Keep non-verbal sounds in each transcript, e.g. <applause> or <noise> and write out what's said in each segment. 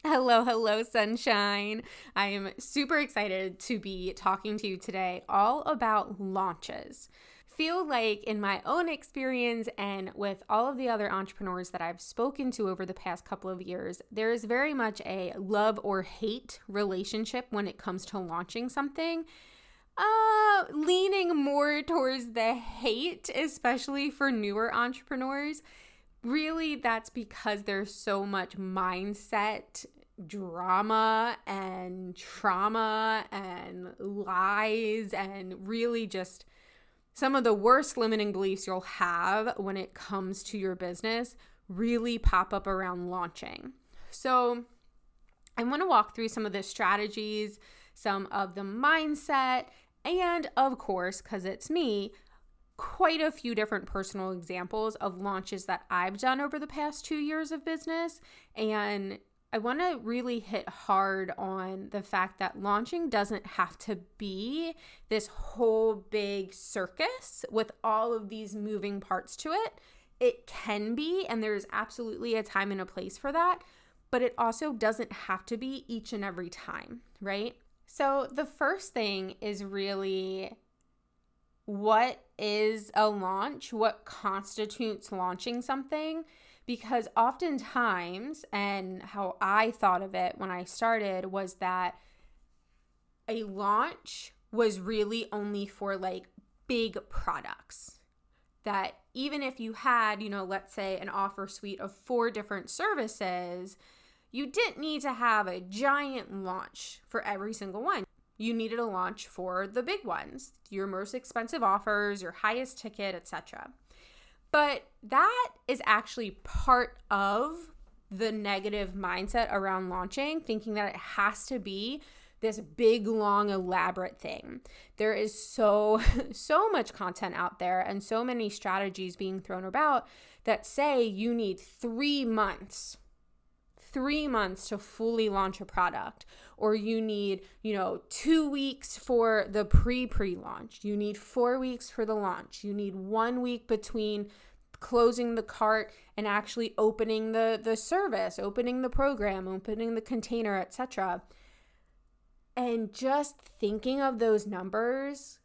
<laughs> Hello, hello, sunshine. I am super excited to be talking to you today all about launches. Feel like, in my own experience and with all of the other entrepreneurs that I've spoken to over the past couple of years, there is very much a love or hate relationship when it comes to launching something. Uh, leaning more towards the hate, especially for newer entrepreneurs really that's because there's so much mindset drama and trauma and lies and really just some of the worst limiting beliefs you'll have when it comes to your business really pop up around launching. So, I want to walk through some of the strategies, some of the mindset, and of course, because it's me, quite a few different personal examples of launches that I've done over the past two years of business. And I want to really hit hard on the fact that launching doesn't have to be this whole big circus with all of these moving parts to it. It can be, and there's absolutely a time and a place for that, but it also doesn't have to be each and every time, right? So, the first thing is really what is a launch? What constitutes launching something? Because oftentimes, and how I thought of it when I started was that a launch was really only for like big products. That even if you had, you know, let's say an offer suite of four different services, you didn't need to have a giant launch for every single one you needed a launch for the big ones, your most expensive offers, your highest ticket, etc. But that is actually part of the negative mindset around launching, thinking that it has to be this big, long, elaborate thing. There is so, <laughs> so much content out there and so many strategies being thrown about that say you need three months three months to fully launch a product, or you need, you know, two weeks for the pre pre launch, you need four weeks for the launch, you need one week between closing the cart and actually opening the the service opening the program opening the container etc and just thinking of those numbers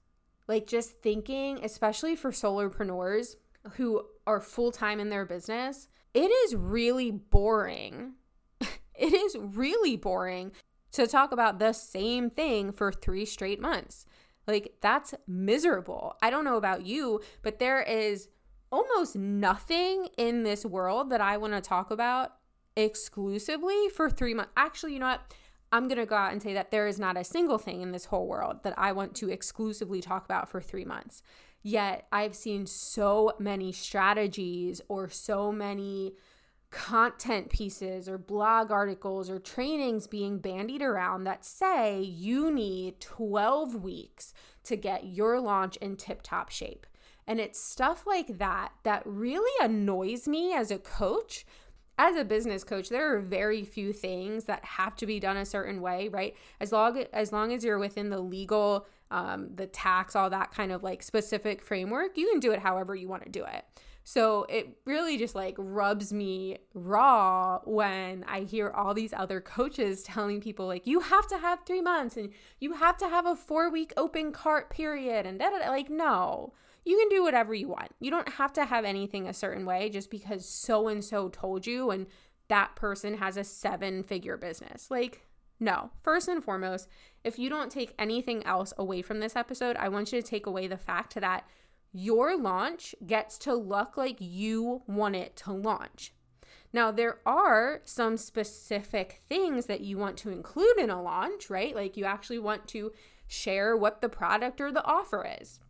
like just thinking especially for solopreneurs who are full-time in their business it is really boring. <laughs> It is really boring to talk about the same thing for three straight months. Like, that's miserable. I don't know about you, but there is almost nothing in this world that I want to talk about exclusively for three months. Actually, you know what? I'm going to go out and say that there is not a single thing in this whole world that I want to exclusively talk about for three months. Yet, I've seen so many strategies or so many content pieces or blog articles or trainings being bandied around that say you need 12 weeks to get your launch in tip top shape. And it's stuff like that that really annoys me as a coach. As a business coach, there are very few things that have to be done a certain way, right? As long as long as you're within the legal, um, the tax, all that kind of like specific framework, you can do it however you want to do it. So it really just like rubs me raw when I hear all these other coaches telling people like you have to have 3 months and you have to have a 4 week open cart period and that like no. You can do whatever you want. You don't have to have anything a certain way just because so and so told you and that person has a seven figure business. Like no. First and foremost, if you don't take anything else away from this episode, I want you to take away the fact that your launch gets to look like you want it to launch. Now, there are some specific things that you want to include in a launch, right? Like you actually want to share what the product or the offer is.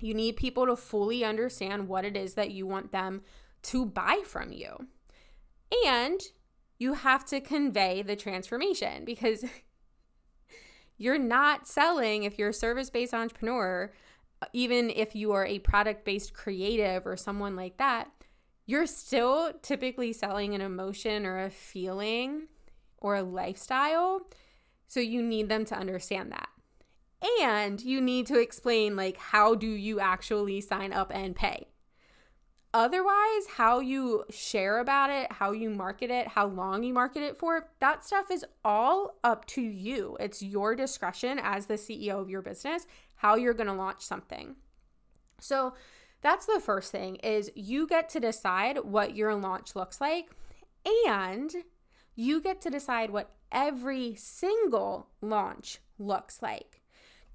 You need people to fully understand what it is that you want them to buy from you. And you have to convey the transformation because <laughs> you're not selling, if you're a service based entrepreneur, even if you are a product based creative or someone like that, you're still typically selling an emotion or a feeling or a lifestyle. So you need them to understand that. And you need to explain like how do you actually sign up and pay? Otherwise, how you share about it, how you market it, how long you market it for, that stuff is all up to you. It's your discretion as the CEO of your business how you're going to launch something. So, that's the first thing is you get to decide what your launch looks like and you get to decide what every single launch looks like.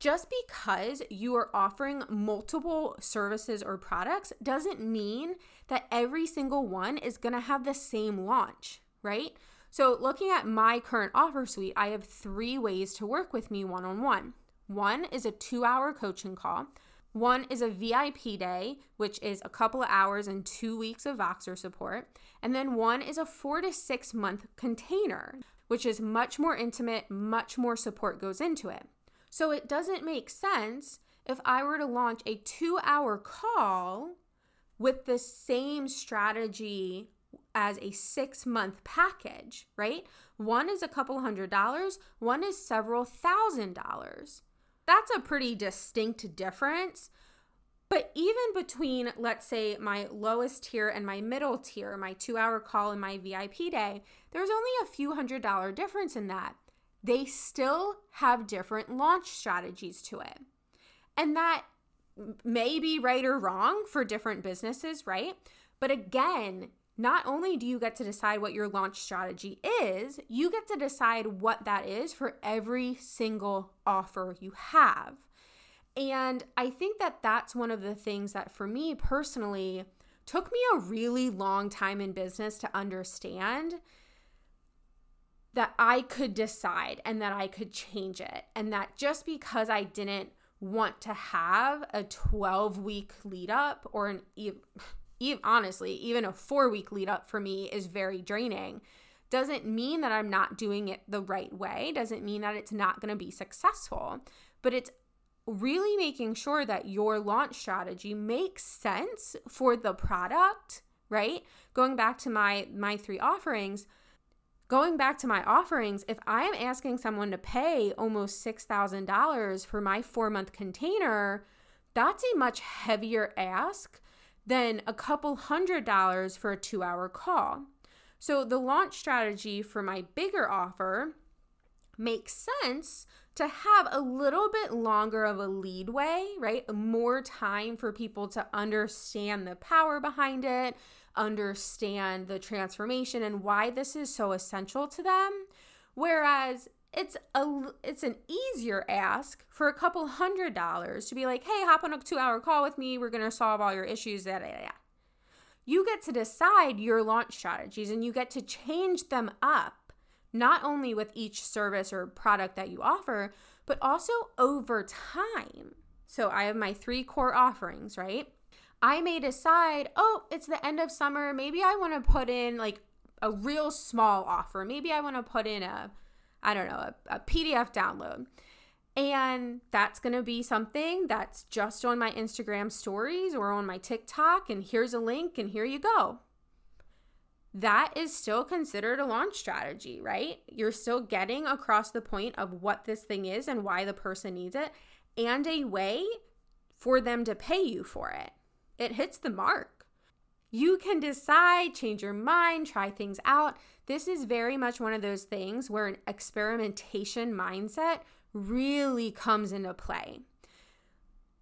Just because you are offering multiple services or products doesn't mean that every single one is going to have the same launch, right? So, looking at my current offer suite, I have three ways to work with me one on one. One is a two hour coaching call. One is a VIP day, which is a couple of hours and two weeks of Voxer support. And then one is a four to six month container, which is much more intimate, much more support goes into it. So it doesn't make sense if I were to launch a two hour call with the same strategy as a six month package, right? One is a couple hundred dollars, one is several thousand dollars. That's a pretty distinct difference. But even between, let's say, my lowest tier and my middle tier, my two hour call and my VIP day, there's only a few hundred dollar difference in that they still have different launch strategies to it. And that may be right or wrong for different businesses, right? But again, not only do you get to decide what your launch strategy is, you get to decide what that is for every single offer you have. And I think that that's one of the things that for me personally took me a really long time in business to understand that I could decide and that I could change it. And that just because I didn't want to have a 12 week lead up or an even, honestly, even a four week lead up for me is very draining. Doesn't mean that I'm not doing it the right way, doesn't mean that it's not going to be successful, but it's really making sure that your launch strategy makes sense for the product, right? Going back to my my three offerings, Going back to my offerings, if I am asking someone to pay almost $6,000 for my four month container, that's a much heavier ask than a couple hundred dollars for a two hour call. So the launch strategy for my bigger offer makes sense to have a little bit longer of a leadway, right? More time for people to understand the power behind it, understand the transformation and why this is so essential to them. Whereas it's a it's an easier ask for a couple hundred dollars to be like, hey, hop on a two hour call with me. We're gonna solve all your issues. That you get to decide your launch strategies and you get to change them up, not only with each service or product that you offer, but also over time. So I have my three core offerings, right? I may decide, oh, it's the end of summer. Maybe I want to put in like a real small offer. Maybe I want to put in a, I don't know, a, a PDF download. And that's going to be something that's just on my Instagram stories or on my TikTok. And here's a link, and here you go. That is still considered a launch strategy, right? You're still getting across the point of what this thing is and why the person needs it, and a way for them to pay you for it it hits the mark. You can decide, change your mind, try things out. This is very much one of those things where an experimentation mindset really comes into play.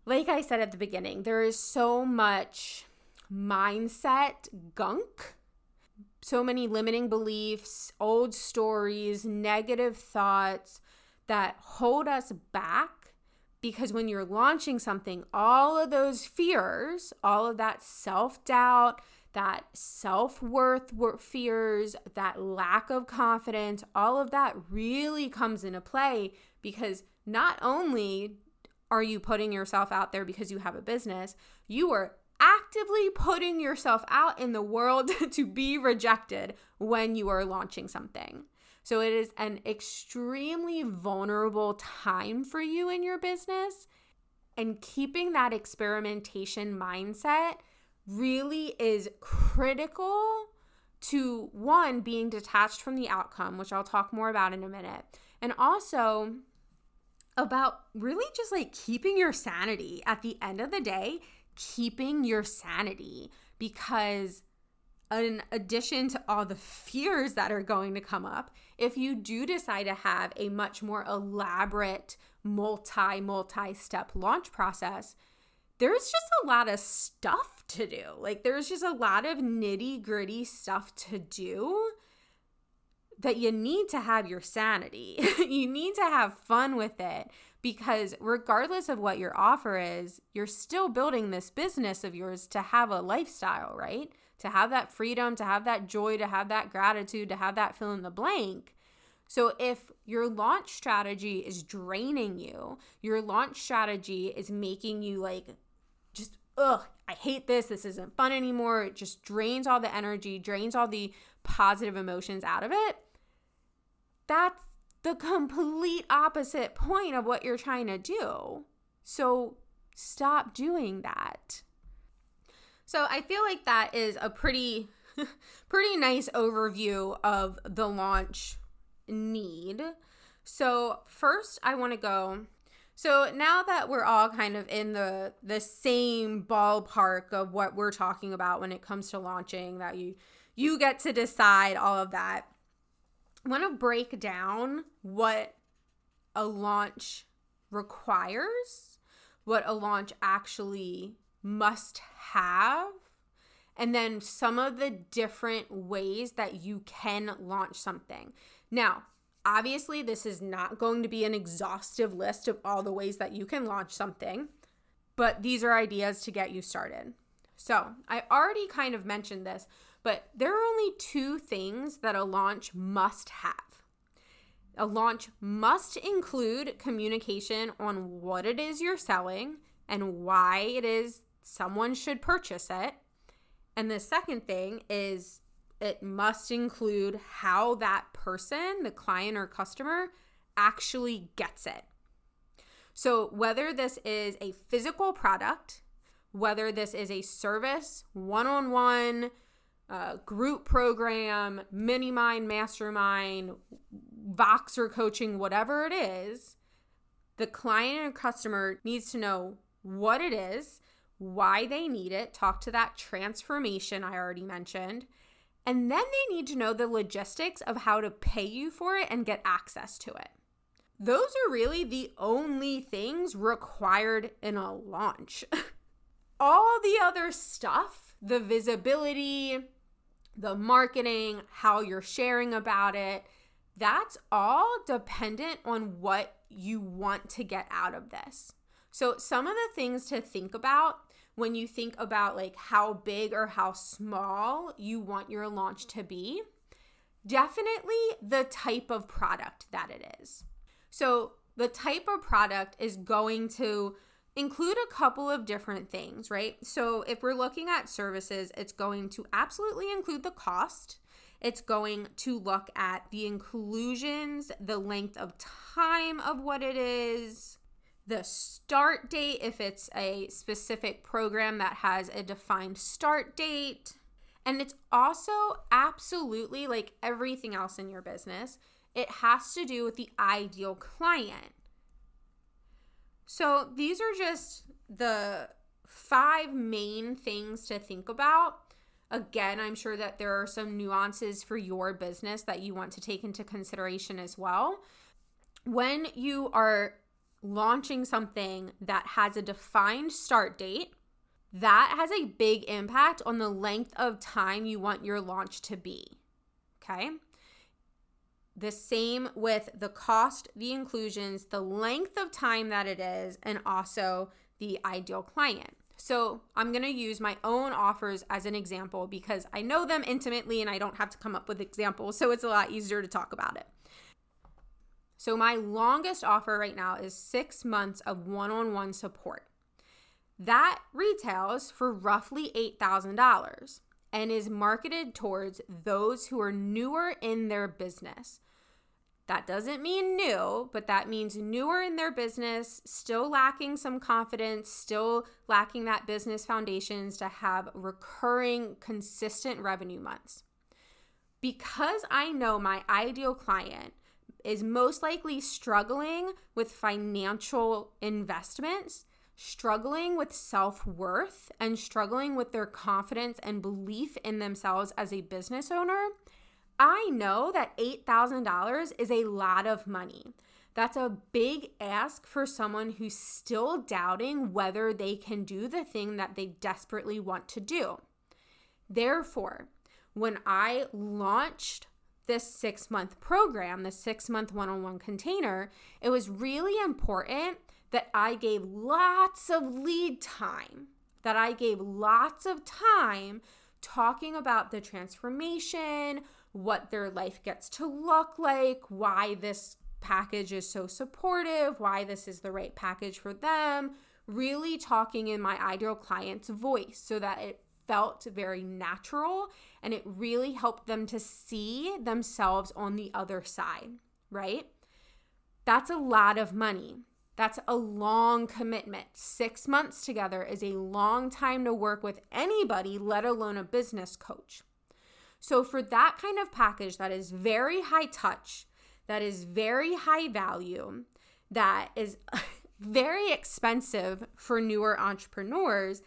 Like I said at the beginning, there is so much mindset gunk, so many limiting beliefs, old stories, negative thoughts that hold us back Because when you're launching something, all of those fears, all of that self doubt, that self worth fears, that lack of confidence, all of that really comes into play because not only are you putting yourself out there because you have a business, you are actively putting yourself out in the world <laughs> to be rejected when you are launching something. So it is an extremely vulnerable time for you in your business. And keeping that experimentation mindset really is critical to one, being detached from the outcome, which I'll talk more about in a minute, and also about really just like keeping your sanity at the end of the day, keeping your sanity because in addition to all the fears that are going to come up, if you do decide to have a much more elaborate multi multi step launch process, there's just a lot of stuff to do. Like, there's just a lot of nitty gritty stuff to do that you need to have your sanity. <laughs> you need to have fun with it because, regardless of what your offer is, you're still building this business of yours to have a lifestyle, right? To have that freedom, to have that joy, to have that gratitude, to have that fill in the blank. So, if your launch strategy is draining you, your launch strategy is making you like just, ugh, I hate this. This isn't fun anymore. It just drains all the energy, drains all the positive emotions out of it. That's the complete opposite point of what you're trying to do. So stop doing that. So I feel like that is a pretty <laughs> pretty nice overview of the launch need. So first I want to go so now that we're all kind of in the the same ballpark of what we're talking about when it comes to launching that you you get to decide all of that. I want to break down what a launch requires, what a launch actually must have, and then some of the different ways that you can launch something. Now, Obviously, this is not going to be an exhaustive list of all the ways that you can launch something, but these are ideas to get you started. So, I already kind of mentioned this, but there are only two things that a launch must have. A launch must include communication on what it is you're selling and why it is someone should purchase it. And the second thing is it must include how that person, the client or customer, actually gets it. So, whether this is a physical product, whether this is a service, one on one, group program, mini mind, mastermind, Voxer coaching, whatever it is, the client and customer needs to know what it is, why they need it, talk to that transformation I already mentioned, and then they need to know the logistics of how to pay you for it and get access to it. Those are really the only things required in a launch. <laughs> All the other stuff, the visibility, the marketing, how you're sharing about it, that's all dependent on what you want to get out of this. So, some of the things to think about when you think about like how big or how small you want your launch to be, definitely the type of product that it is. So, the type of product is going to include a couple of different things, right? So, if we're looking at services, it's going to absolutely include the cost. It's going to look at the inclusions, the length of time of what it is, the start date if it's a specific program that has a defined start date. And it's also absolutely like everything else in your business, it has to do with the ideal client. So these are just the five main things to think about. Again, I'm sure that there are some nuances for your business that you want to take into consideration as well. When you are launching something that has a defined start date, that has a big impact on the length of time you want your launch to be. Okay. The same with the cost, the inclusions, the length of time that it is, and also the ideal client. So I'm going to use my own offers as an example because I know them intimately and I don't have to come up with examples. So it's a lot easier to talk about it. So my longest offer right now is six months of one on one support. That retails for roughly $8,000 and is marketed towards those who are newer in their business. That doesn't mean new, but that means newer in their business, still lacking some confidence, still lacking that business foundations to have recurring, consistent revenue months. Because I know my ideal client is most likely struggling with financial investments, struggling with self worth, and struggling with their confidence and belief in themselves as a business owner, I know that $8,000 is a lot of money. That's a big ask for someone who's still doubting whether they can do the thing that they desperately want to do. Therefore, when I launched this six month program, the six month one on one container, it was really important that I gave lots of lead time, that I gave lots of time talking about the transformation, what their life gets to look like, why this package is so supportive, why this is the right package for them, really talking in my ideal client's voice so that it felt very natural and it really helped them to see themselves on the other side, right? That's a lot of money. That's a long commitment. Six months together is a long time to work with anybody, let alone a business coach. So, for that kind of package that is very high touch, that is very high value, that is <laughs> very expensive for newer entrepreneurs,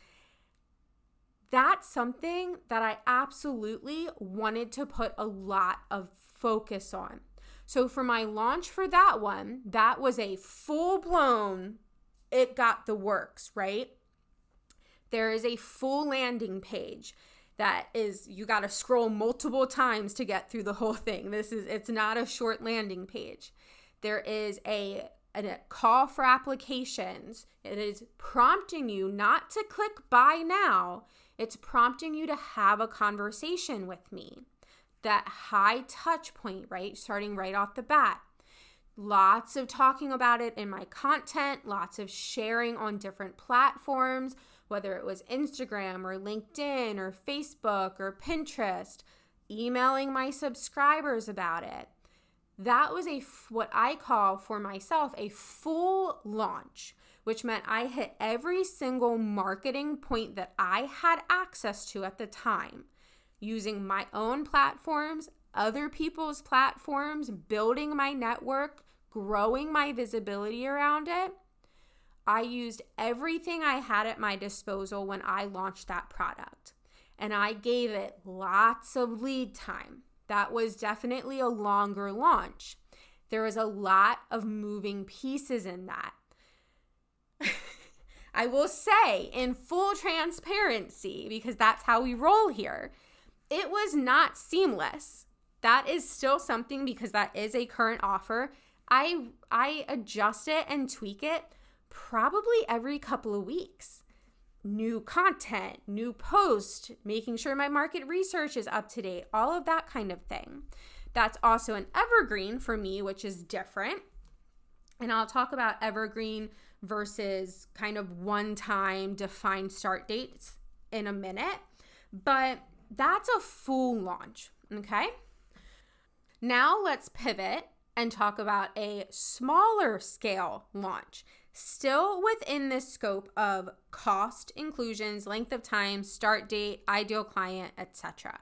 that's something that I absolutely wanted to put a lot of focus on. So, for my launch for that one, that was a full blown, it got the works, right? There is a full landing page that is you got to scroll multiple times to get through the whole thing. This is it's not a short landing page. There is a a call for applications. It is prompting you not to click buy now. It's prompting you to have a conversation with me. That high touch point, right? Starting right off the bat. Lots of talking about it in my content, lots of sharing on different platforms, whether it was Instagram or LinkedIn or Facebook or Pinterest, emailing my subscribers about it. That was a what I call for myself a full launch, which meant I hit every single marketing point that I had access to at the time, using my own platforms, other people's platforms, building my network, growing my visibility around it I used everything I had at my disposal when I launched that product. And I gave it lots of lead time. That was definitely a longer launch. There was a lot of moving pieces in that. I will say, in full transparency, because that's how we roll here, it was not seamless. That is still something because that is a current offer. I I adjust it and tweak it probably every couple of weeks. New content, new post, making sure my market research is up to date, all of that kind of thing. That's also an evergreen for me, which is different. And I'll talk about evergreen versus kind of one time defined start dates in a minute. But that's a full launch, okay? Now let's pivot and talk about a smaller scale launch still within the scope of cost inclusions, length of time, start date, ideal client, etc.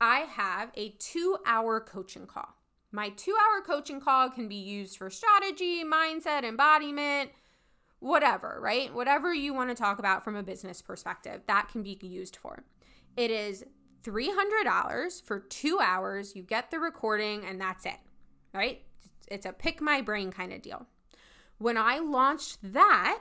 I have a 2-hour coaching call. My 2-hour coaching call can be used for strategy, mindset, embodiment, whatever, right? Whatever you want to talk about from a business perspective, that can be used for. It is $300 for 2 hours. You get the recording and that's it. Right? It's a pick my brain kind of deal when I launched that,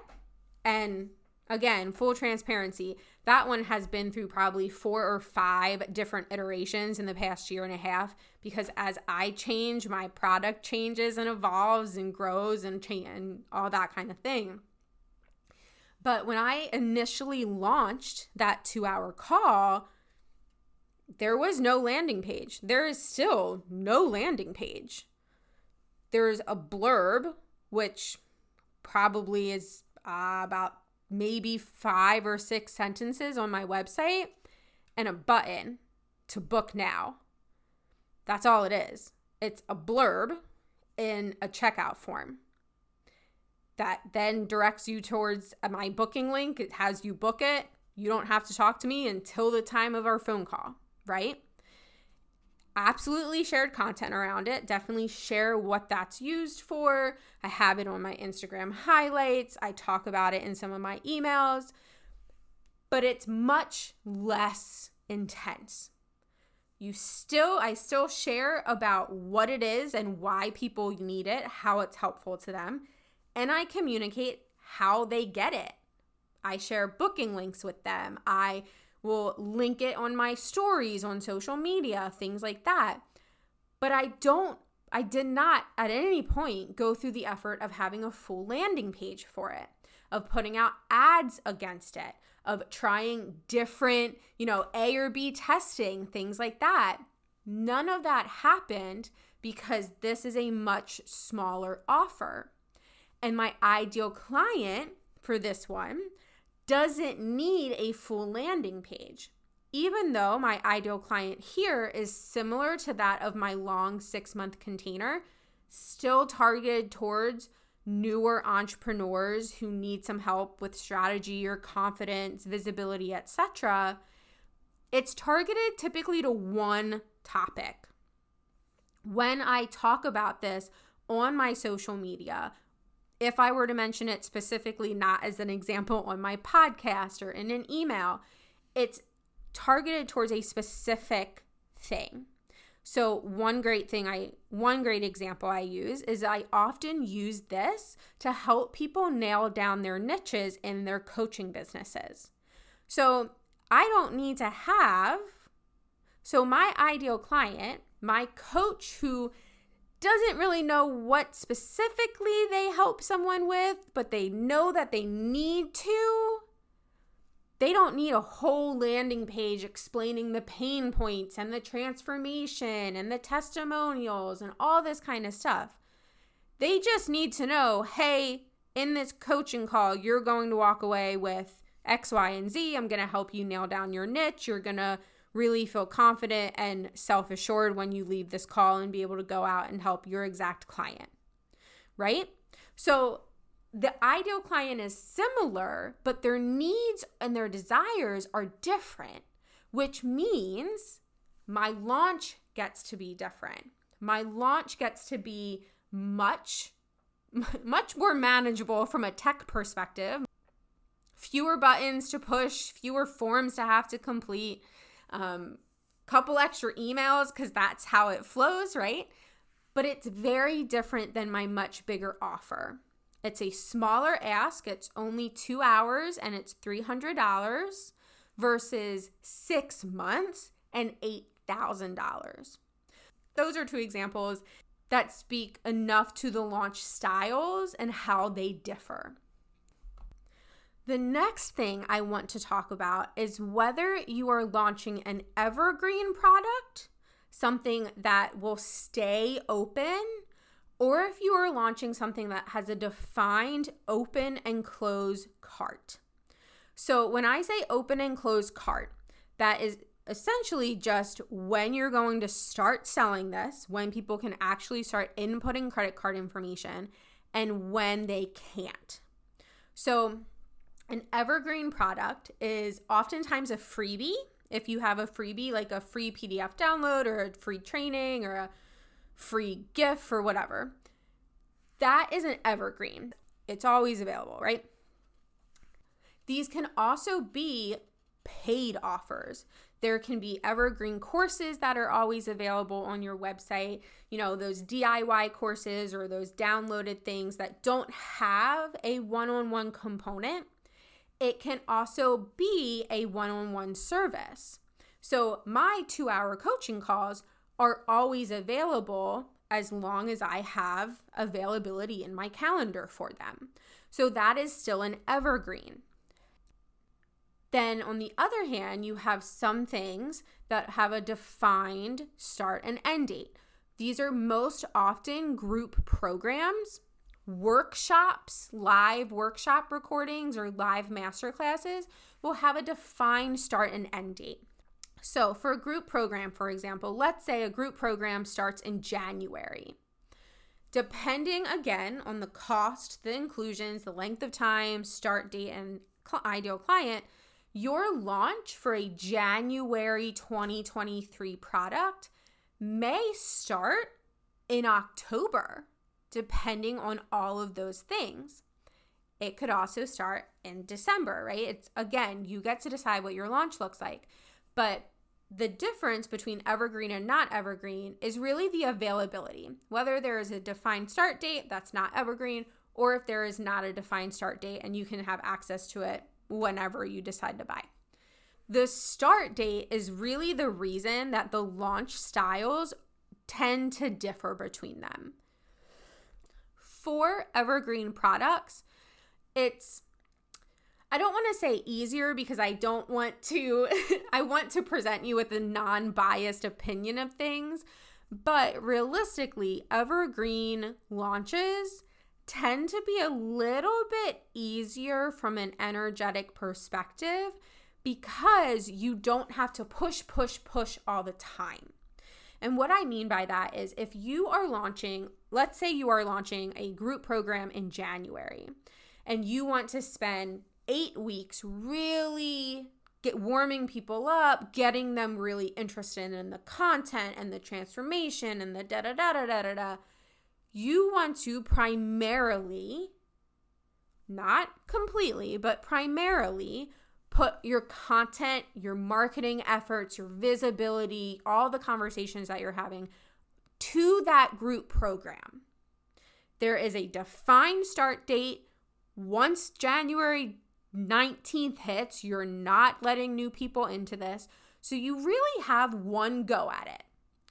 and again, full transparency, that one has been through probably four or five different iterations in the past year and a half because as I change, my product changes and evolves and grows and change and all that kind of thing. But when I initially launched that 2-hour call, there was no landing page. There is still no landing page. There's a blurb which probably is uh, about maybe five or six sentences on my website and a button to book now. That's all it is. It's a blurb in a checkout form that then directs you towards my booking link. It has you book it. You don't have to talk to me until the time of our phone call, right? Absolutely shared content around it. Definitely share what that's used for. I have it on my Instagram highlights. I talk about it in some of my emails, but it's much less intense. You still, I still share about what it is and why people need it, how it's helpful to them, and I communicate how they get it. I share booking links with them. I will link it on my stories on social media, things like that. But I don't, I did not at any point go through the effort of having a full landing page for it, of putting out ads against it, of trying different, you know, A or B testing, things like that. None of that happened because this is a much smaller offer. And my ideal client for this one doesn't need a full landing page. Even though my ideal client here is similar to that of my long six month container, still targeted towards newer entrepreneurs who need some help with strategy or confidence, visibility, etc. It's targeted typically to one topic. When I talk about this on my social media, if I were to mention it specifically, not as an example on my podcast or in an email, it's targeted towards a specific thing. So one great thing I one great example I use is I often use this to help people nail down their niches in their coaching businesses. So I don't need to have so my ideal client, my coach who doesn't really know what specifically they help someone with, but they know that they need to. They don't need a whole landing page explaining the pain points and the transformation and the testimonials and all this kind of stuff. They just need to know hey, in this coaching call, you're going to walk away with X, Y, and Z. I'm going to help you nail down your niche. You're going to really feel confident and self assured when you leave this call and be able to go out and help your exact client, right? So the ideal client is similar, but their needs and their desires are different, which means my launch gets to be different. My launch gets to be much <laughs> much more manageable from a tech perspective. Fewer buttons to push, fewer forms to have to complete, um, couple extra emails because that's how it flows, right? But it's very different than my much bigger offer. It's a smaller ask, it's only two hours and it's $300 versus six months and $8,000. Those are two examples that speak enough to the launch styles and how they differ. The next thing I want to talk about is whether you are launching an evergreen product, something that will stay open, or if you are launching something that has a defined open and close cart. So, when I say open and close cart, that is essentially just when you're going to start selling this, when people can actually start inputting credit card information, and when they can't. So, an evergreen product is oftentimes a freebie. If you have a freebie, like a free PDF download or a free training or a free gift or whatever, that is an evergreen. It's always available, right? These can also be paid offers. There can be evergreen courses that are always available on your website. You know, those DIY courses or those downloaded things that don't have a one on one component it can also be a one on one service. So, my two hour coaching calls are always available as long as I have availability in my calendar for them. So, that is still an evergreen. Then, on the other hand, you have some things that have a defined start and end date. These are most often group programs, workshops, live workshop recordings, or live master classes will have a defined start and end date. So, for a group program, for example, let's say a group program starts in January. Depending again on the cost, the inclusions, the length of time, start date, and ideal client, your launch for a January 2023 product may start in October, depending on all of those things. It could also start in December, right? It's again, you get to decide what your launch looks like. But the difference between evergreen and not evergreen is really the availability. Whether there is a defined start date that's not evergreen, or if there is not a defined start date and you can have access to it whenever you decide to buy. The start date is really the reason that the launch styles tend to differ between them. For evergreen products, it's I don't want to say easier because I don't want to <laughs> I want to present you with a non-biased opinion of things, but realistically, evergreen launches tend to be a little bit easier from an energetic perspective because you don't have to push, push, push all the time. And what I mean by that is if you are launching, let's say you are launching a group program in January and you want to spend eight weeks really get warming people up, getting them really interested in the content and the transformation and the da da da da da da da you want to primarily, not completely, but primarily put your content, your marketing efforts, your visibility, all the conversations that you're having to that group program. There is a defined start date. Once January 19th hits, you're not letting new people into this. So you really have one go at it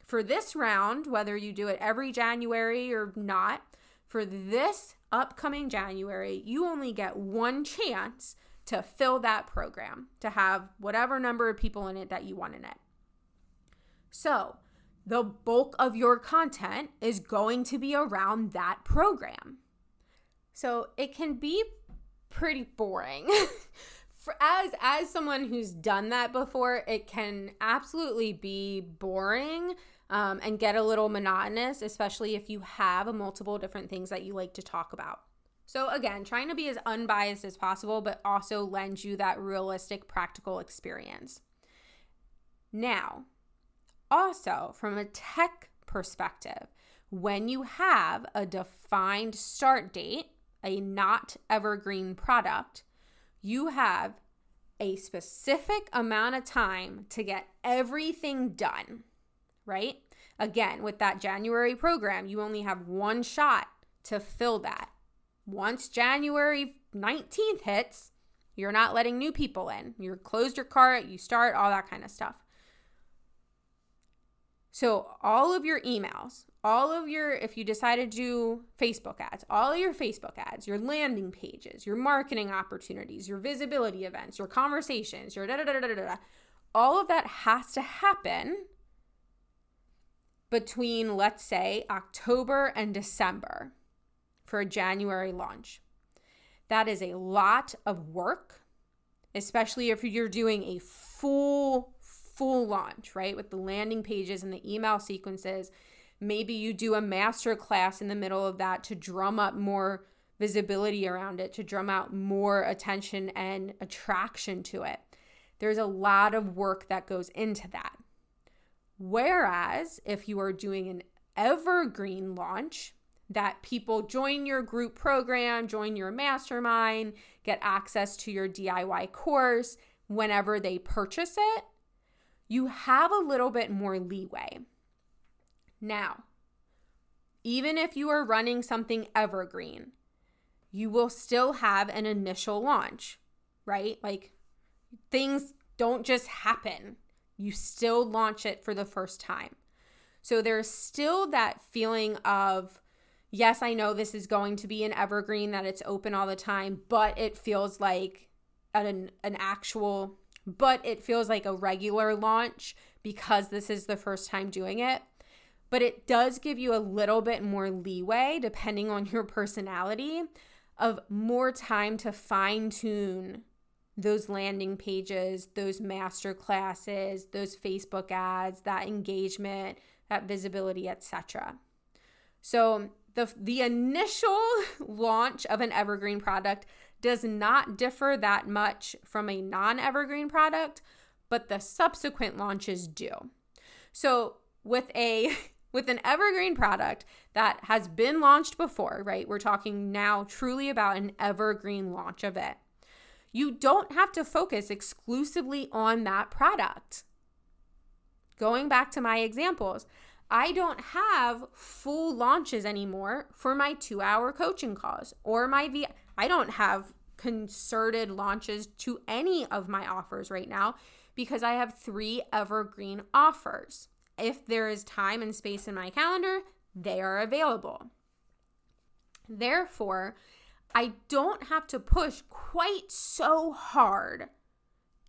for this round, whether you do it every January or not, for this upcoming January, you only get one chance to fill that program, to have whatever number of people in it that you want in it. So, the bulk of your content is going to be around that program. So, it can be pretty boring. <laughs> As as someone who's done that before, it can absolutely be boring um, and get a little monotonous, especially if you have multiple different things that you like to talk about. So, again, trying to be as unbiased as possible, but also lend you that realistic, practical experience. Now, also from a tech perspective, when you have a defined start date, a not evergreen product, you have a specific amount of time to get everything done right? Again, with that January program, you only have one shot to fill that. Once January 19th hits, you're not letting new people in. You're closed your cart, you start, all that kind of stuff. So, all of your emails, all of your, if you decide to do Facebook ads, all of your Facebook ads, your landing pages, your marketing opportunities, your visibility events, your conversations, your da da da da da da, all of that has to happen between, let's say, October and December for a January launch. That is a lot of work, especially if you're doing a full, full launch, right? With the landing pages and the email sequences. Maybe you do a master class in the middle of that to drum up more visibility around it, to drum out more attention and attraction to it. There's a lot of work that goes into that. Whereas if you are doing an evergreen launch, that people join your group program, join your mastermind, get access to your DIY course whenever they purchase it, you have a little bit more leeway. Now, even if you are running something evergreen, you will still have an initial launch. right? Like things don't just happen. You still launch it for the first time. So there's still that feeling of, yes, I know this is going to be an evergreen, that it's open all the time, but it feels like an, an actual, but it feels like a regular launch because this is the first time doing it. But it does give you a little bit more leeway, depending on <laughs> your personality, of more time to fine tune those landing pages, those master classes, those Facebook ads, that engagement, that visibility, etc. So the the initial <laughs> launch of an evergreen product does not differ that much from a non-evergreen product, but the subsequent launches do. So with a <laughs> with an evergreen product that has been launched before, right? We're talking now truly about an evergreen launch of it. You don't have to focus exclusively on that product. Going back to my examples, I don't have full launches anymore for my two hour coaching calls or my V. I don't have concerted launches to any of my offers right now because I have three evergreen offers. If there is time and space in my calendar, they are available. Therefore, I don't have to push quite so hard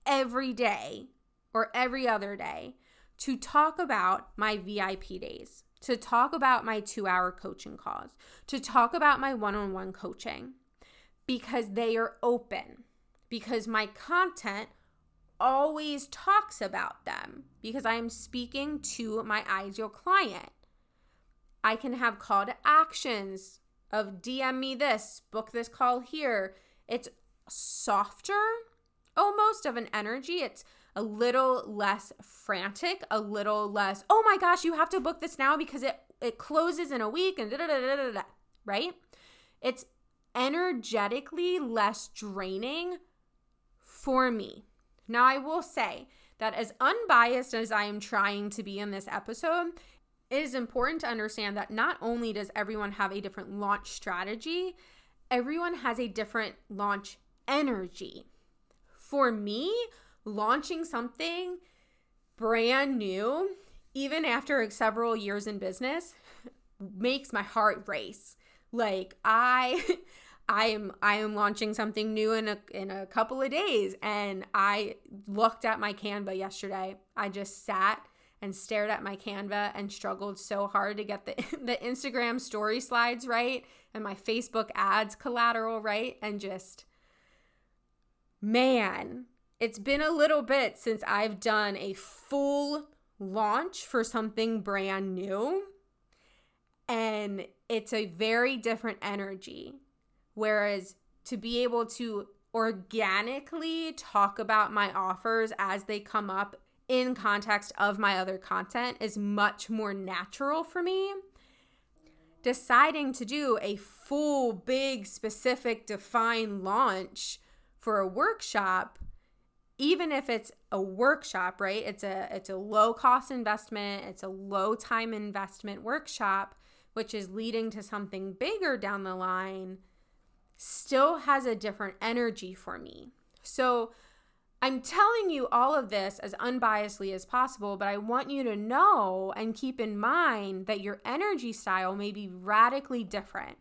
every day or every other day to talk about my VIP days, to talk about my two hour coaching calls, to talk about my one on one coaching because they are open, because my content always talks about them, because I am speaking to my ideal client. I can have call to actions of DM me this, book this call here. It's softer almost of an energy. It's a little less frantic, a little less, oh my gosh, you have to book this now because it it closes in a week and da da da da da, right? It's energetically less draining for me. Now, I will say that as unbiased as I am trying to be in this episode, it is important to understand that not only does everyone have a different launch strategy, everyone has a different launch energy. For me, launching something brand new, even after several years in business, makes my heart race. Like I <laughs> I am I am launching something new in a in a couple of days and I looked at my Canva yesterday. I just sat and stared at my Canva and struggled so hard to get the <laughs> the Instagram story slides right and my Facebook ads collateral right and just man, it's been a little bit since I've done a full launch for something brand new. And it's a very different energy. Whereas to be able to organically talk about my offers as they come up in context of my other content is much more natural for me. Deciding to do a full, big, specific, defined launch for a workshop even if it's a workshop, right? It's a it's a low cost investment, it's a low time investment workshop which is leading to something bigger down the line still has a different energy for me. So I'm telling you all of this as unbiasedly as possible, but I want you to know and keep in mind that your energy style may be radically different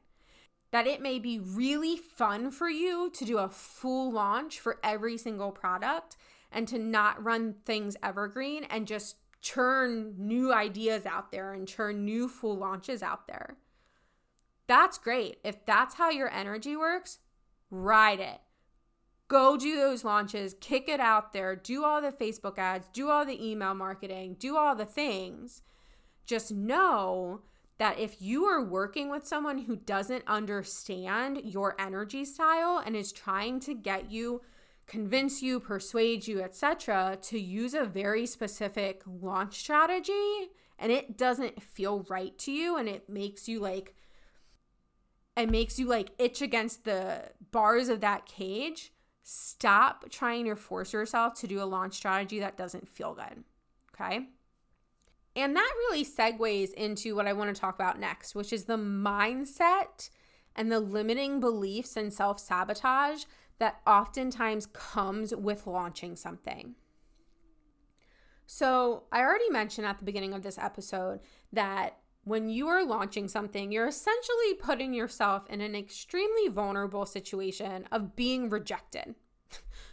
that it may be really fun for you to do a full launch for every single product and to not run things evergreen and just churn new ideas out there and churn new full launches out there. That's great. If that's how your energy works, ride it. Go do those launches, kick it out there, do all the Facebook ads, do all the email marketing, do all the things. Just know that if you are working with someone who doesn't understand your energy style and is trying to get you convince you persuade you etc to use a very specific launch strategy and it doesn't feel right to you and it makes you like it makes you like itch against the bars of that cage stop trying to force yourself to do a launch strategy that doesn't feel good okay and that really segues into what I want to talk about next, which is the mindset and the limiting beliefs and self sabotage that oftentimes comes with launching something. So, I already mentioned at the beginning of this episode that when you are launching something, you're essentially putting yourself in an extremely vulnerable situation of being rejected.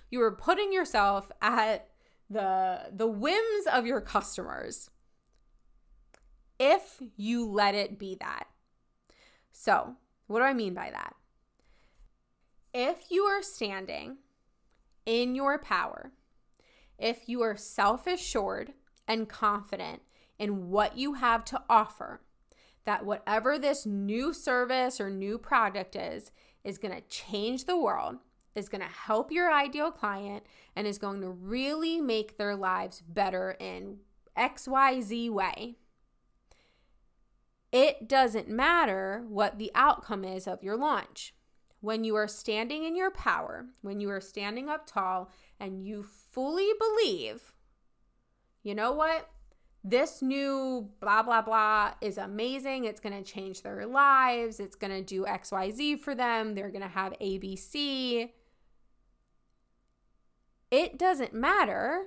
You are putting yourself at the the whims of your customers if you let it be that. So, what do I mean by that? If you are standing in your power, if you are self assured and confident in what you have to offer, that whatever this new service or new product is, is going to change the world, is going to help your ideal client, and is going to really make their lives better in XYZ way. It doesn't matter what the outcome is of your launch. When you are standing in your power, when you are standing up tall, and you fully believe, you know what? This new blah, blah, blah is amazing. It's going to change their lives. It's going to do XYZ for them. They're going to have ABC. It doesn't matter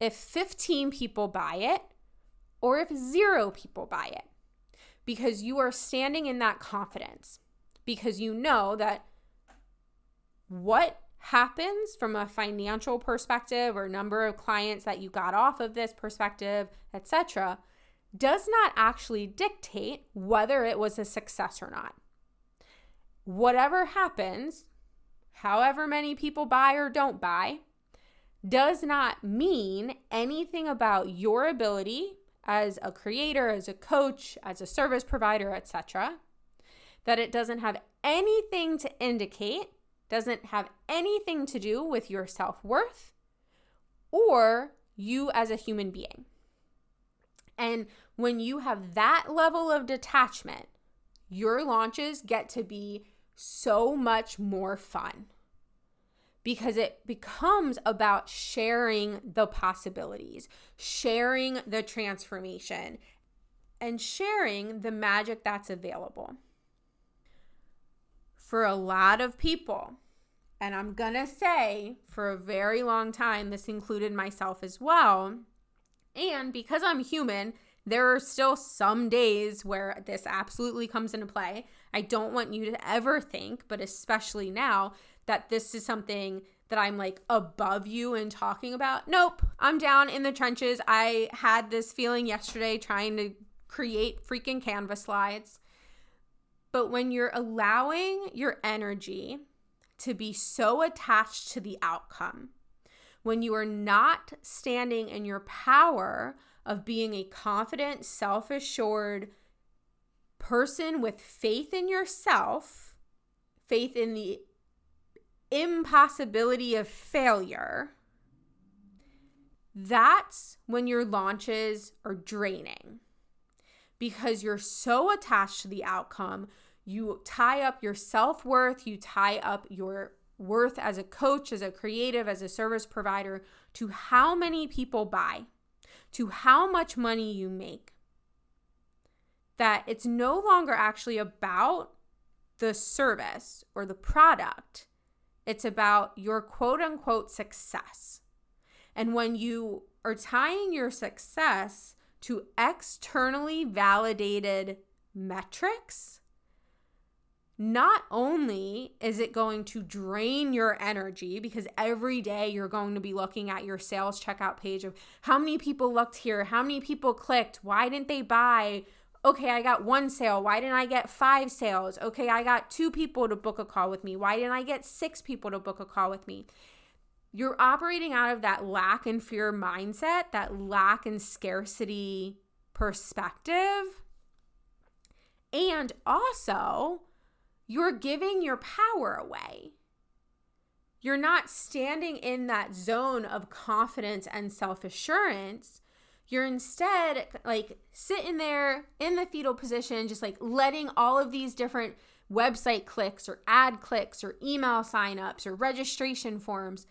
if 15 people buy it or if zero people buy it because you are standing in that confidence because you know that what happens from a financial perspective or number of clients that you got off of this perspective, etc., does not actually dictate whether it was a success or not. Whatever happens, however many people buy or don't buy, does not mean anything about your ability as a creator, as a coach, as a service provider, etc. That it doesn't have anything to indicate, doesn't have anything to do with your self worth or you as a human being. And when you have that level of detachment, your launches get to be so much more fun because it becomes about sharing the possibilities, sharing the transformation, and sharing the magic that's available. For a lot of people, and I'm gonna say for a very long time, this included myself as well. And because I'm human, there are still some days where this absolutely comes into play. I don't want you to ever think, but especially now, that this is something that I'm like above you and talking about. Nope, I'm down in the trenches. I had this feeling yesterday trying to create freaking Canva slides. But when you're allowing your energy to be so attached to the outcome, when you are not standing in your power of being a confident, self assured person with faith in yourself, faith in the impossibility of failure, that's when your launches are draining because you're so attached to the outcome. You tie up your self worth, you tie up your worth as a coach, as a creative, as a service provider to how many people buy, to how much money you make. That it's no longer actually about the service or the product it's about your quote unquote success. And when you are tying your success to externally validated metrics, not only is it going to drain your energy because every day you're going to be looking at your sales checkout page of how many people looked here, how many people clicked, why didn't they buy, okay, I got one sale. Why didn't I get five sales? Okay, I got two people to book a call with me. Why didn't I get six people to book a call with me? You're operating out of that lack and fear mindset, that lack and scarcity perspective. And also, you're giving your power away. You're not standing in that zone of confidence and self assurance you're instead like sitting there in the fetal position, just like letting all of these different website clicks or ad clicks or email signups or registration forms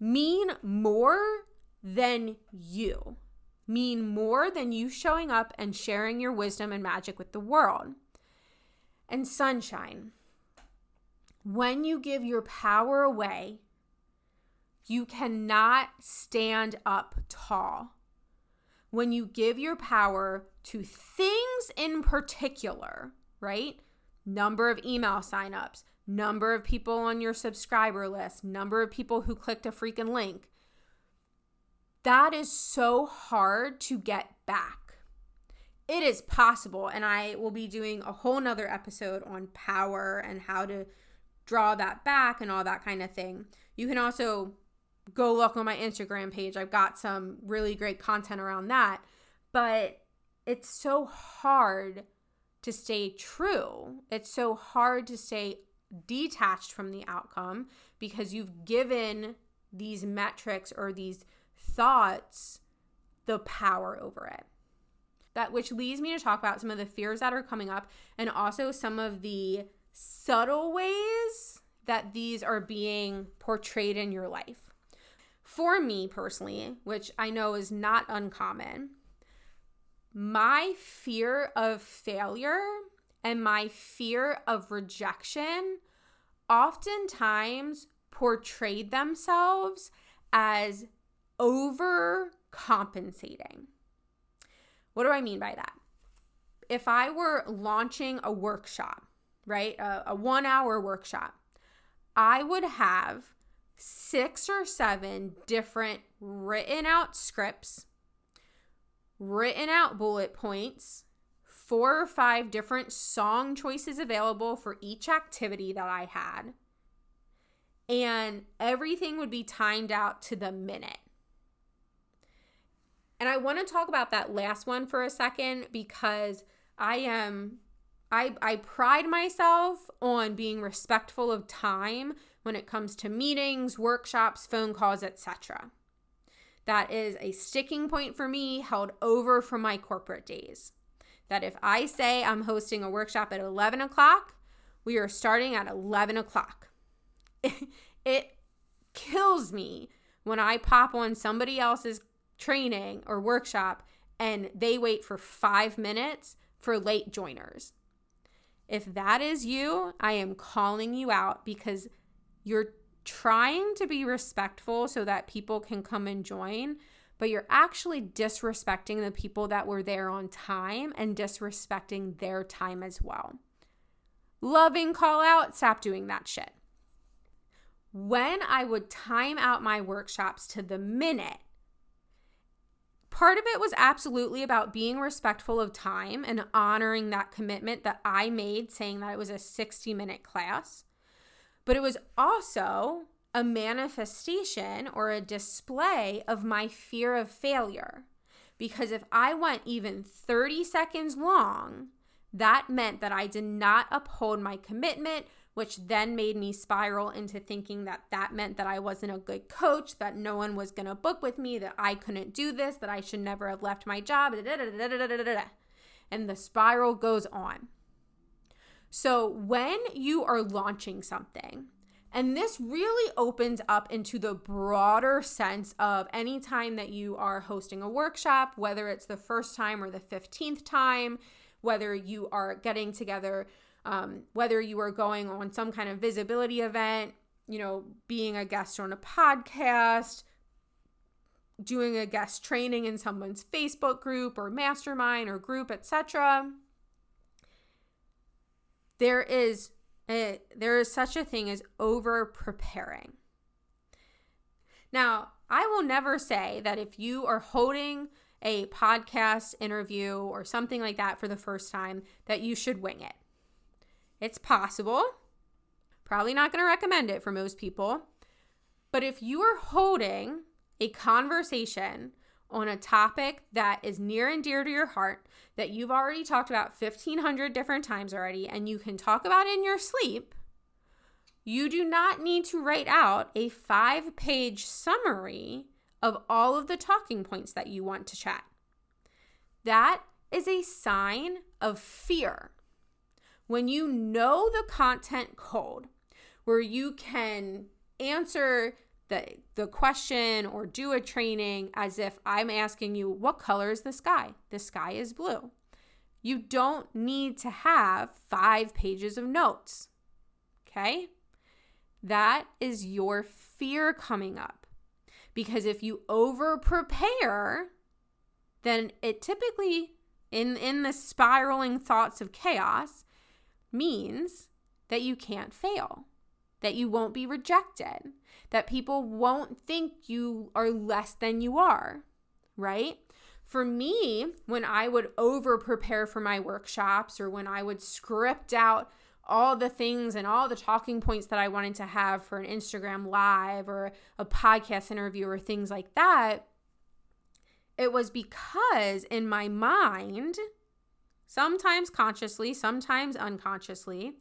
mean more than you, mean more than you showing up and sharing your wisdom and magic with the world. And sunshine. when you give your power away, you cannot stand up tall. When you give your power to things in particular, right? Number of email signups, number of people on your subscriber list, number of people who clicked a freaking link. That is so hard to get back. It is possible, and I will be doing a whole nother episode on power and how to draw that back and all that kind of thing. You can also go look on my Instagram page. I've got some really great content around that. But it's so hard to stay true. It's so hard to stay detached from the outcome because you've given these metrics or these thoughts the power over it. That which leads me to talk about some of the fears that are coming up and also some of the subtle ways that these are being portrayed in your life. For me personally, which I know is not uncommon, my fear of failure and my fear of rejection oftentimes portrayed themselves as overcompensating. What do I mean by that? If I were launching a workshop, right, a, a one hour workshop, I would have six or seven different written out scripts, written out bullet points, four or five different song choices available for each activity that I had. And everything would be timed out to the minute. And I want to talk about that last one for a second because I am I I pride myself on being respectful of time when it comes to meetings, workshops, phone calls, etc. That is a sticking point for me held over from my corporate days. That if I say I'm hosting a workshop at 11 o'clock, we are starting at 11 o'clock. <laughs> it kills me when I pop on somebody else's training or workshop and they wait for five minutes for late joiners. If that is you, I am calling you out because you're trying to be respectful so that people can come and join, but you're actually disrespecting the people that were there on time and disrespecting their time as well. Loving call out, stop doing that shit. When I would time out my workshops to the minute, part of it was absolutely about being respectful of time and honoring that commitment that I made, saying that it was a 60 minute class. But it was also a manifestation or a display of my fear of failure. Because if I went even 30 seconds long, that meant that I did not uphold my commitment which then made me spiral into thinking that that meant that I wasn't a good coach, that no one was going to book with me, that I couldn't do this, that I should never have left my job. And the spiral goes on. So, when you are launching something, and this really opens up into the broader sense of any time that you are hosting a workshop, whether it's the first time or the 15th time, whether you are getting together um, whether you are going on some kind of visibility event, you know, being a guest on a podcast, doing a guest training in someone's Facebook group or mastermind or group, etc. There is a, there is such a thing as over preparing. Now, I will never say that if you are holding a podcast interview or something like that for the first time that you should wing it. It's possible. Probably not going to recommend it for most people. But if you are holding a conversation on a topic that is near and dear to your heart, that you've already talked about 1500 different times already, and you can talk about in your sleep, you do not need to write out a five page summary of all of the talking points that you want to chat. That is a sign of fear when you know the content cold, where you can answer the the question or do a training as if I'm asking you what color is the sky? The sky is blue. You don't need to have 5 pages of notes. Okay? that is your fear coming up. Because if you over prepare, then it typically, in, in the spiraling thoughts of chaos, means that you can't fail, that you won't be rejected, that people won't think you are less than you are, right? For me, when I would over prepare for my workshops or when I would script out all the things and all the talking points that I wanted to have for an Instagram live or a podcast interview or things like that, it was because in my mind, sometimes consciously, sometimes unconsciously,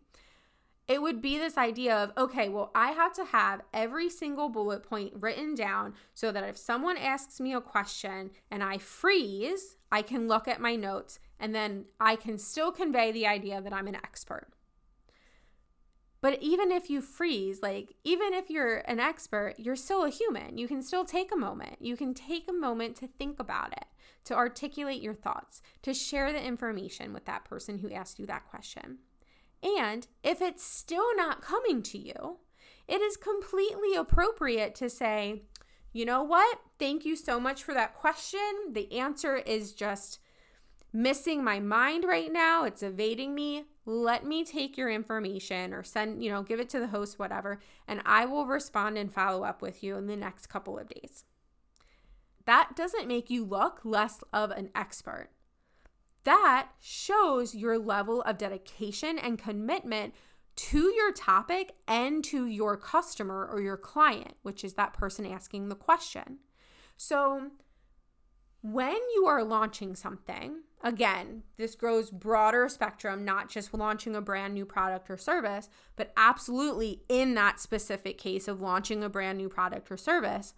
it would be this idea of okay, well, I have to have every single bullet point written down so that if someone asks me a question and I freeze, I can look at my notes and then I can still convey the idea that I'm an expert. But even if you freeze, like even if you're an expert, you're still a human. You can still take a moment. You can take a moment to think about it, to articulate your thoughts, to share the information with that person who asked you that question. And if it's still not coming to you, it is completely appropriate to say, you know what? Thank you so much for that question. The answer is just missing my mind right now. It's evading me. Let me take your information or send, you know, give it to the host, whatever, and I will respond and follow up with you in the next couple of days. That doesn't make you look less of an expert that shows your level of dedication and commitment to your topic and to your customer or your client, which is that person asking the question. So, when you are launching something, again, this grows broader spectrum, not just launching a brand new product or service, but absolutely in that specific case of launching a brand new product or service,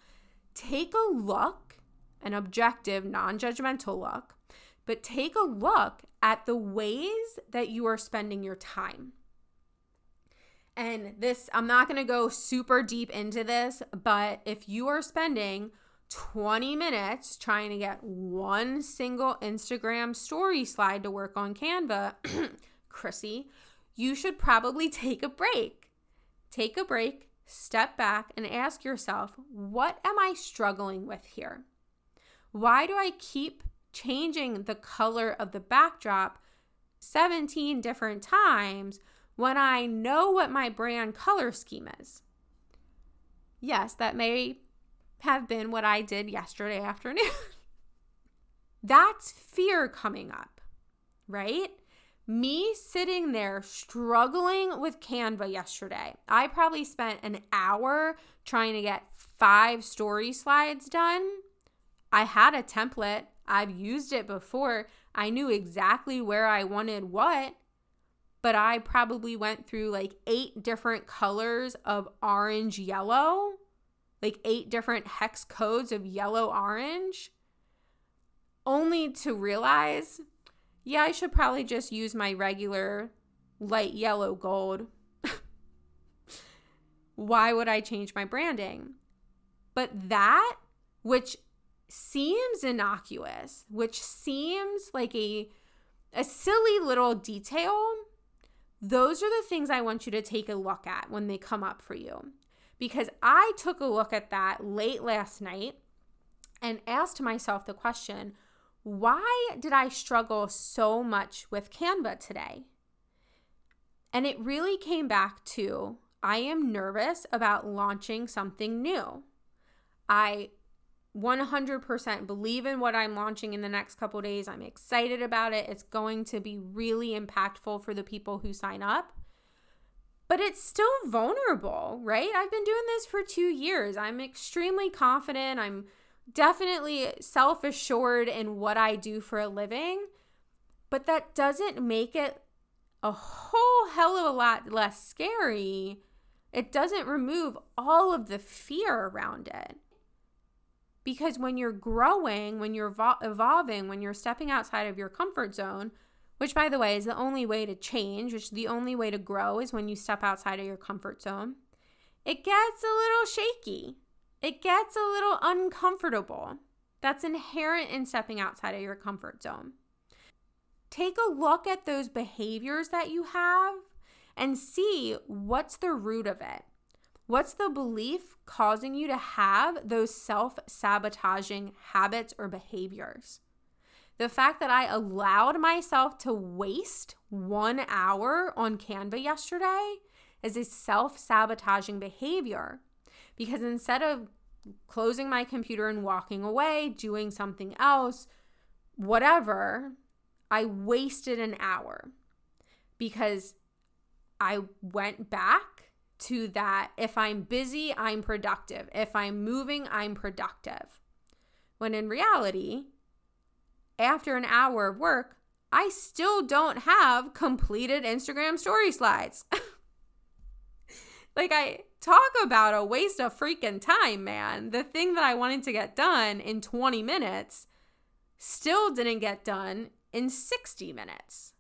take a look, an objective, non judgmental look but take a look at the ways that you are spending your time. And this, I'm not going to go super deep into this, but if you are spending 20 minutes trying to get one single Instagram story slide to work on Canva, <clears throat> Chrissy, you should probably take a break. Take a break, step back, and ask yourself, what am I struggling with here? Why do I keep changing the color of the backdrop 17 different times when I know what my brand color scheme is. Yes, that may have been what I did yesterday afternoon. <laughs> That's fear coming up, right? Me sitting there struggling with Canva yesterday. I probably spent an hour trying to get five story slides done. I had a template. I've used it before. I knew exactly where I wanted what, but I probably went through like eight different colors of orange yellow, like eight different hex codes of yellow orange, only to realize, yeah, I should probably just use my regular light yellow gold. <laughs> Why would I change my branding? But that, which seems innocuous, which seems like a a silly little detail, those are the things I want you to take a look at when they come up for you. Because I took a look at that late last night and asked myself the question, why did I struggle so much with Canva today? And it really came back to I am nervous about launching something new. I 100% believe in what I'm launching in the next couple days. I'm excited about it. It's going to be really impactful for the people who sign up. But it's still vulnerable, right? I've been doing this for 2 years. I'm extremely confident. I'm definitely self-assured in what I do for a living. But that doesn't make it a whole hell of a lot less scary. It doesn't remove all of the fear around it. Because when you're growing, when you're evolving, when you're stepping outside of your comfort zone, which by the way is the only way to change, which the only way to grow is when you step outside of your comfort zone, it gets a little shaky. It gets a little uncomfortable. That's inherent in stepping outside of your comfort zone. Take a look at those behaviors that you have and see what's the root of it. What's the belief causing you to have those self sabotaging habits or behaviors? The fact that I allowed myself to waste one hour on Canva yesterday is a self sabotaging behavior because instead of closing my computer and walking away, doing something else, whatever, I wasted an hour because I went back to that if I'm busy, I'm productive. If I'm moving, I'm productive. When in reality, after an hour of work, I still don't have completed Instagram story slides. <laughs> like, I talk about a waste of freaking time, man. The thing that I wanted to get done in 20 minutes still didn't get done in 60 minutes.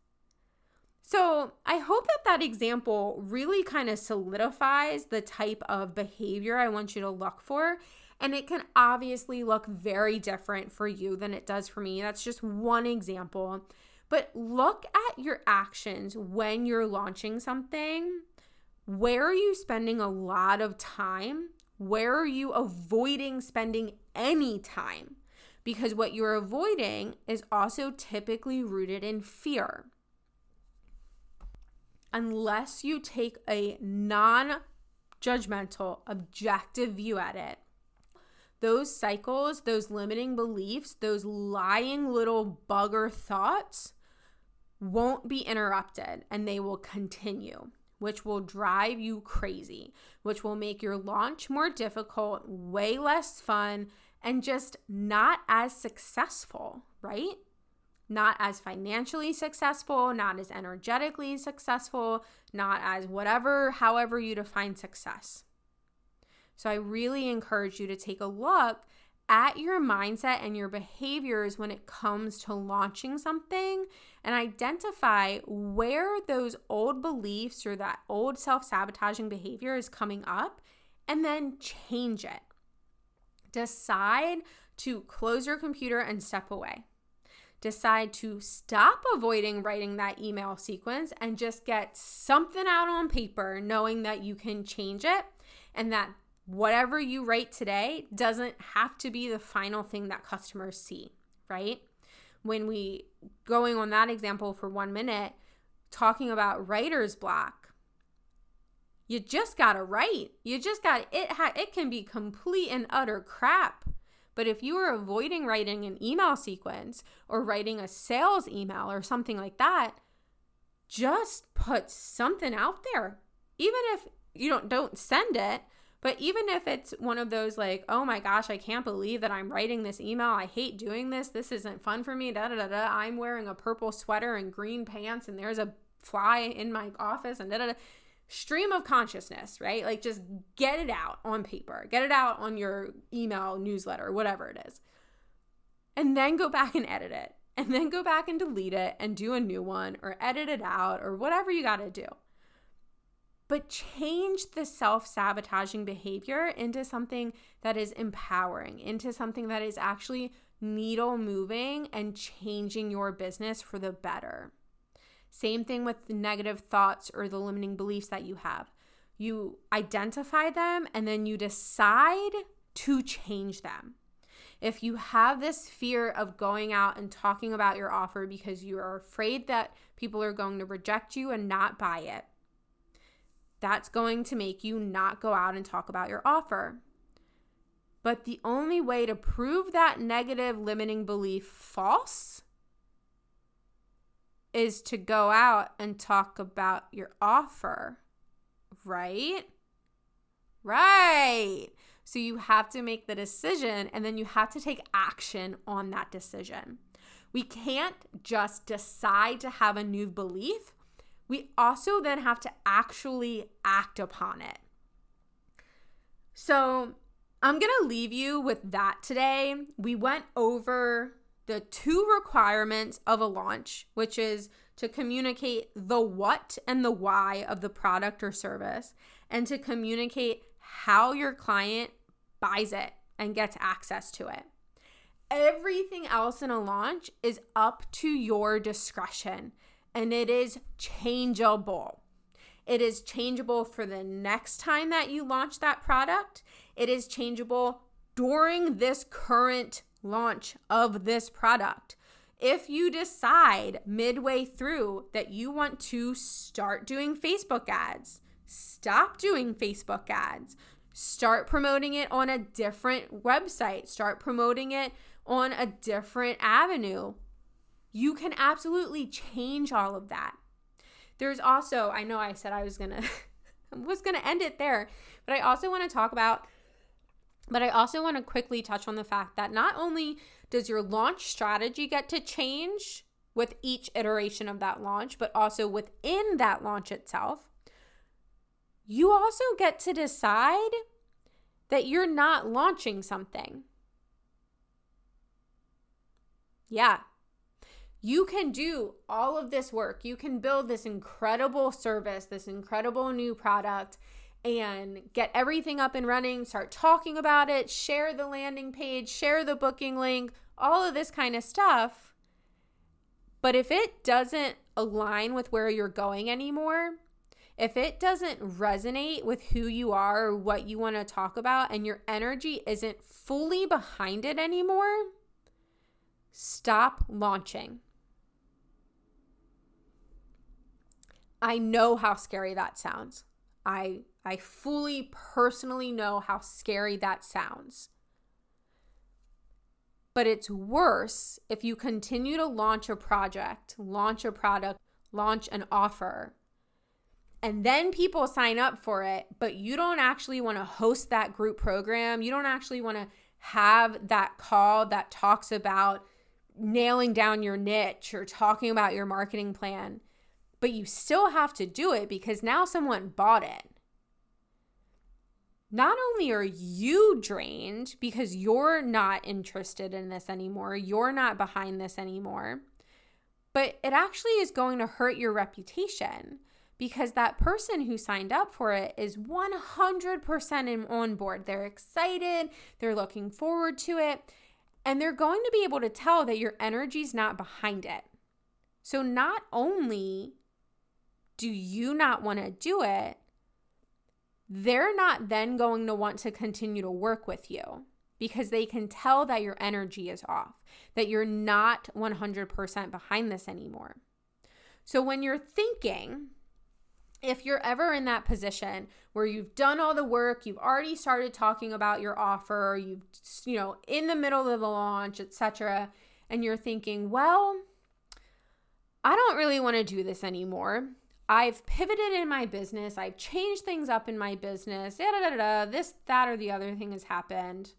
So, I hope that that example really kind of solidifies the type of behavior I want you to look for. And it can obviously look very different for you than it does for me. That's just one example. But look at your actions when you're launching something. Where are you spending a lot of time? Where are you avoiding spending any time? Because what you're avoiding is also typically rooted in fear unless you take a non judgmental, objective view at it, those cycles, those limiting beliefs, those lying little bugger thoughts won't be interrupted and they will continue, which will drive you crazy, which will make your launch more difficult, way less fun, and just not as successful, right? Not as financially successful, not as energetically successful, not as whatever, however you define success. So I really encourage you to take a look at your mindset and your behaviors when it comes to launching something and identify where those old beliefs or that old self sabotaging behavior is coming up and then change it. Decide to close your computer and step away decide to stop avoiding writing that email sequence and just get something out on paper, knowing that you can change it and that whatever you write today doesn't have to be the final thing that customers see, right? When we going on that example for 1 minute, talking about writer's block, you just got to write. You just got it ha- it can be complete and utter crap but if you are avoiding writing an email sequence or writing a sales email or something like that, just put something out there. Even if you don't don't send it, but even if it's one of those like, oh my gosh, I can't believe that I'm writing this email. I hate doing this. This isn't fun for me. Da da da da. I'm wearing a purple sweater and green pants, and there's a fly in my office, and da da da stream of consciousness, right? Like just get it out on paper, get it out on your email, newsletter, whatever it is. And then go back and edit it. And then go back and delete it and do a new one or edit it out or whatever you got to do. But change the self sabotaging behavior into something that is empowering, into something that is actually needle moving and changing your business for the better. Same thing with the negative thoughts or the limiting beliefs that you have. You identify them and then you decide to change them. If you have this fear of going out and talking about your offer because you are afraid that people are going to reject you and not buy it, that's going to make you not go out and talk about your offer. But the only way to prove that negative limiting belief false is to go out and talk about your offer, right? Right. So you have to make the decision and then you have to take action on that decision. We can't just decide to have a new belief. We also then have to actually act upon it. So I'm going to leave you with that today. We went over the two requirements of a launch, which is to communicate the what and the why of the product or service, and to communicate how your client buys it and gets access to it. Everything else in a launch is up to your discretion and it is changeable. It is changeable for the next time that you launch that product. It is changeable during this current launch of this product. If you decide midway through that you want to start doing Facebook ads, stop doing Facebook ads. Start promoting it on a different website. Start promoting it on a different avenue. You can absolutely change all of that. There's also, I know I said I was going <laughs> to was going to end it there, but I also want to talk about but I also want to quickly touch on the fact that not only does your launch strategy get to change with each iteration of that launch, but also within that launch itself, you also get to decide that you're not launching something. Yeah. You can do all of this work. You can build this incredible service, this incredible new product, and get everything up and running, start talking about it, share the landing page, share the booking link, all of this kind of stuff. But if it doesn't align with where you're going anymore, if it doesn't resonate with who you are or what you want to talk about, and your energy isn't fully behind it anymore, stop launching. I know how scary that sounds. I I fully personally know how scary that sounds. But it's worse if you continue to launch a project, launch a product, launch an offer and then people sign up for it, but you don't actually want to host that group program. You don't actually want to have that call that talks about nailing down your niche or talking about your marketing plan, but you still have to do it because now someone bought it. Not only are you drained because you're not interested in this anymore, you're not behind this anymore, but it actually is going to hurt your reputation because that person who signed up for it is 100% on board. They're excited, they're looking forward to it, and they're going to be able to tell that your energy's not behind it. So not only do you not want to do it, they're not then going to want to continue to work with you because they can tell that your energy is off, that you're not 100% behind this anymore. So when you're thinking, if you're ever in that position where you've done all the work, you've already started talking about your offer, you've you know, in the middle of the launch, etc., and you're thinking, "Well, I don't really want to do this anymore. I've pivoted in my business, I've changed things up in my business, da, da, da, this, that, or the other thing has happened.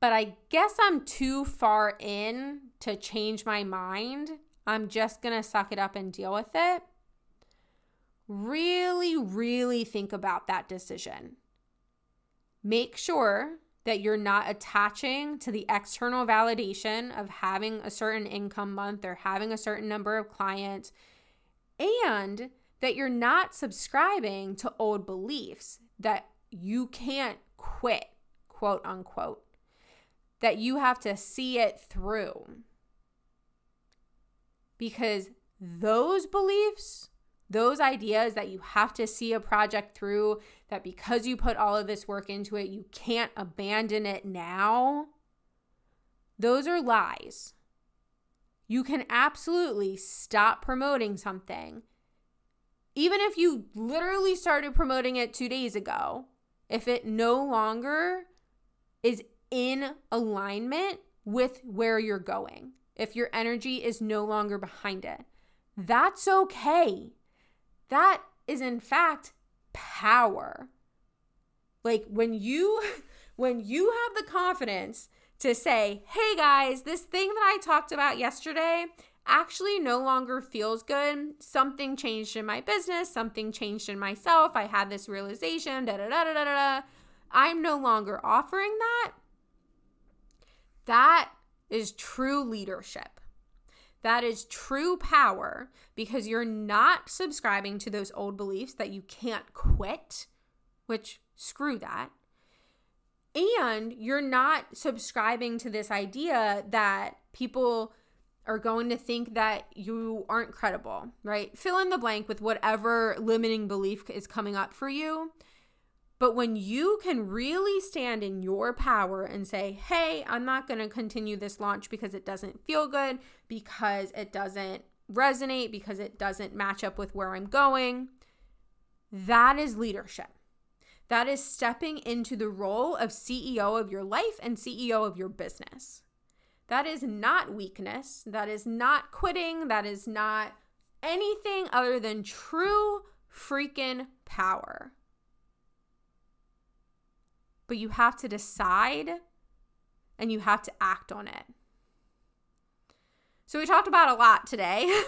But I guess I'm too far in to change my mind. I'm just to suck it up and deal with it really, really think about that decision. Make sure that you're not attaching to the external validation of having a certain income month or having a certain number of clients, and that you're not subscribing to old beliefs that you can't quit, quote unquote, that you have to see it through. Because those beliefs those ideas that you have to see a project through, that because you put all of this work into it, you can't abandon it now, those are lies. You can absolutely stop promoting something. Even if you literally started promoting it two days ago, if it no longer is in alignment with where you're going, if your energy is no longer behind it, that's okay. That is in fact power. Like when you <laughs> when you have the confidence to say, "Hey guys, this thing that I talked about yesterday actually no longer feels good. Something changed in my business, something changed in myself. I had this realization, da da da da da da. I'm no longer offering that." That is true leadership. That is true power because you're not subscribing to those old beliefs that you can't quit, which screw that. And you're not subscribing to this idea that people are going to think that you aren't credible, right? Fill in the blank with whatever limiting belief is coming up for you. But when you can really stand in your power and say, hey, I'm not going to continue this launch because it doesn't feel good, because it doesn't resonate, because it doesn't match up with where I'm going, that is leadership. That is stepping into the role of CEO of your life and CEO of your business. That is not weakness. That is not quitting. That is not anything other than true freaking power. But you have to decide and you have to act on it. So, we talked about a lot today.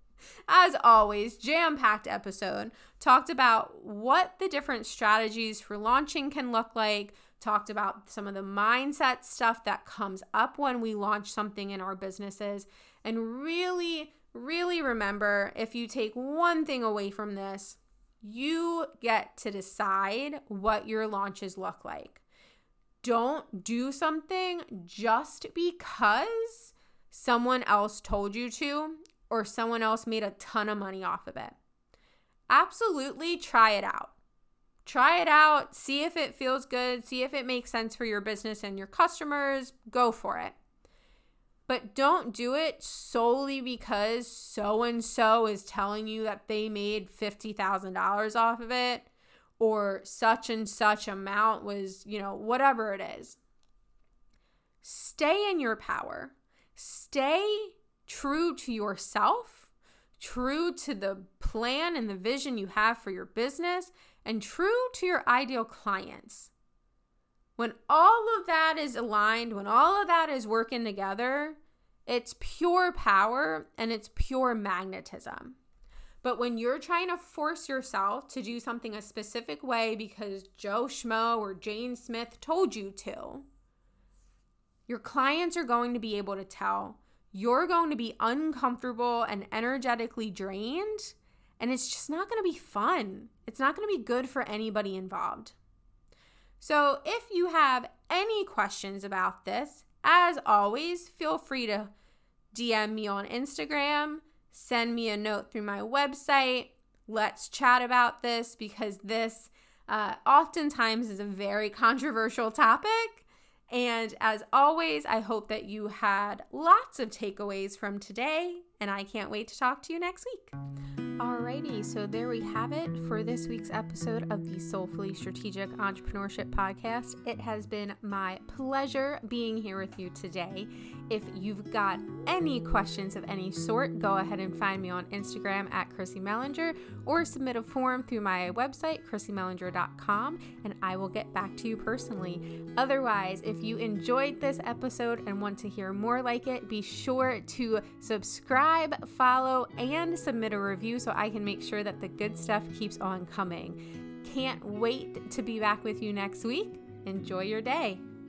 <laughs> As always, jam packed episode. Talked about what the different strategies for launching can look like, talked about some of the mindset stuff that comes up when we launch something in our businesses. And really, really remember if you take one thing away from this, you get to decide what your launches look like. Don't do something just because someone else told you to or someone else made a ton of money off of it. Absolutely try it out. Try it out, see if it feels good, see if it makes sense for your business and your customers. Go for it. But don't do it solely because so and so is telling you that they made $50,000 off of it or such and such amount was, you know, whatever it is. Stay in your power. Stay true to yourself, true to the plan and the vision you have for your business, and true to your ideal clients. When all of that is aligned, when all of that is working together, it's pure power and it's pure magnetism. But when you're trying to force yourself to do something a specific way because Joe Schmo or Jane Smith told you to, your clients are going to be able to tell. You're going to be uncomfortable and energetically drained and it's just not going to be fun. It's not going to be good for anybody involved. So, if you have any questions about this, as always, feel free to DM me on Instagram, send me a note through my website. Let's chat about this because this uh, oftentimes is a very controversial topic. And as always, I hope that you had lots of takeaways from today, and I can't wait to talk to you next week. Alrighty, so there we have it for this week's episode of the Soulfully Strategic Entrepreneurship Podcast. It has been my pleasure being here with you today. If you've got any questions of any sort, go ahead and find me on Instagram at Chrissy Mellinger or submit a form through my website, chrissymellinger.com, and I will get back to you personally. Otherwise, if you enjoyed this episode and want to hear more like it, be sure to subscribe, follow, and submit a review so I can make sure that the good stuff keeps on coming. Can't wait to be back with you next week. Enjoy your day.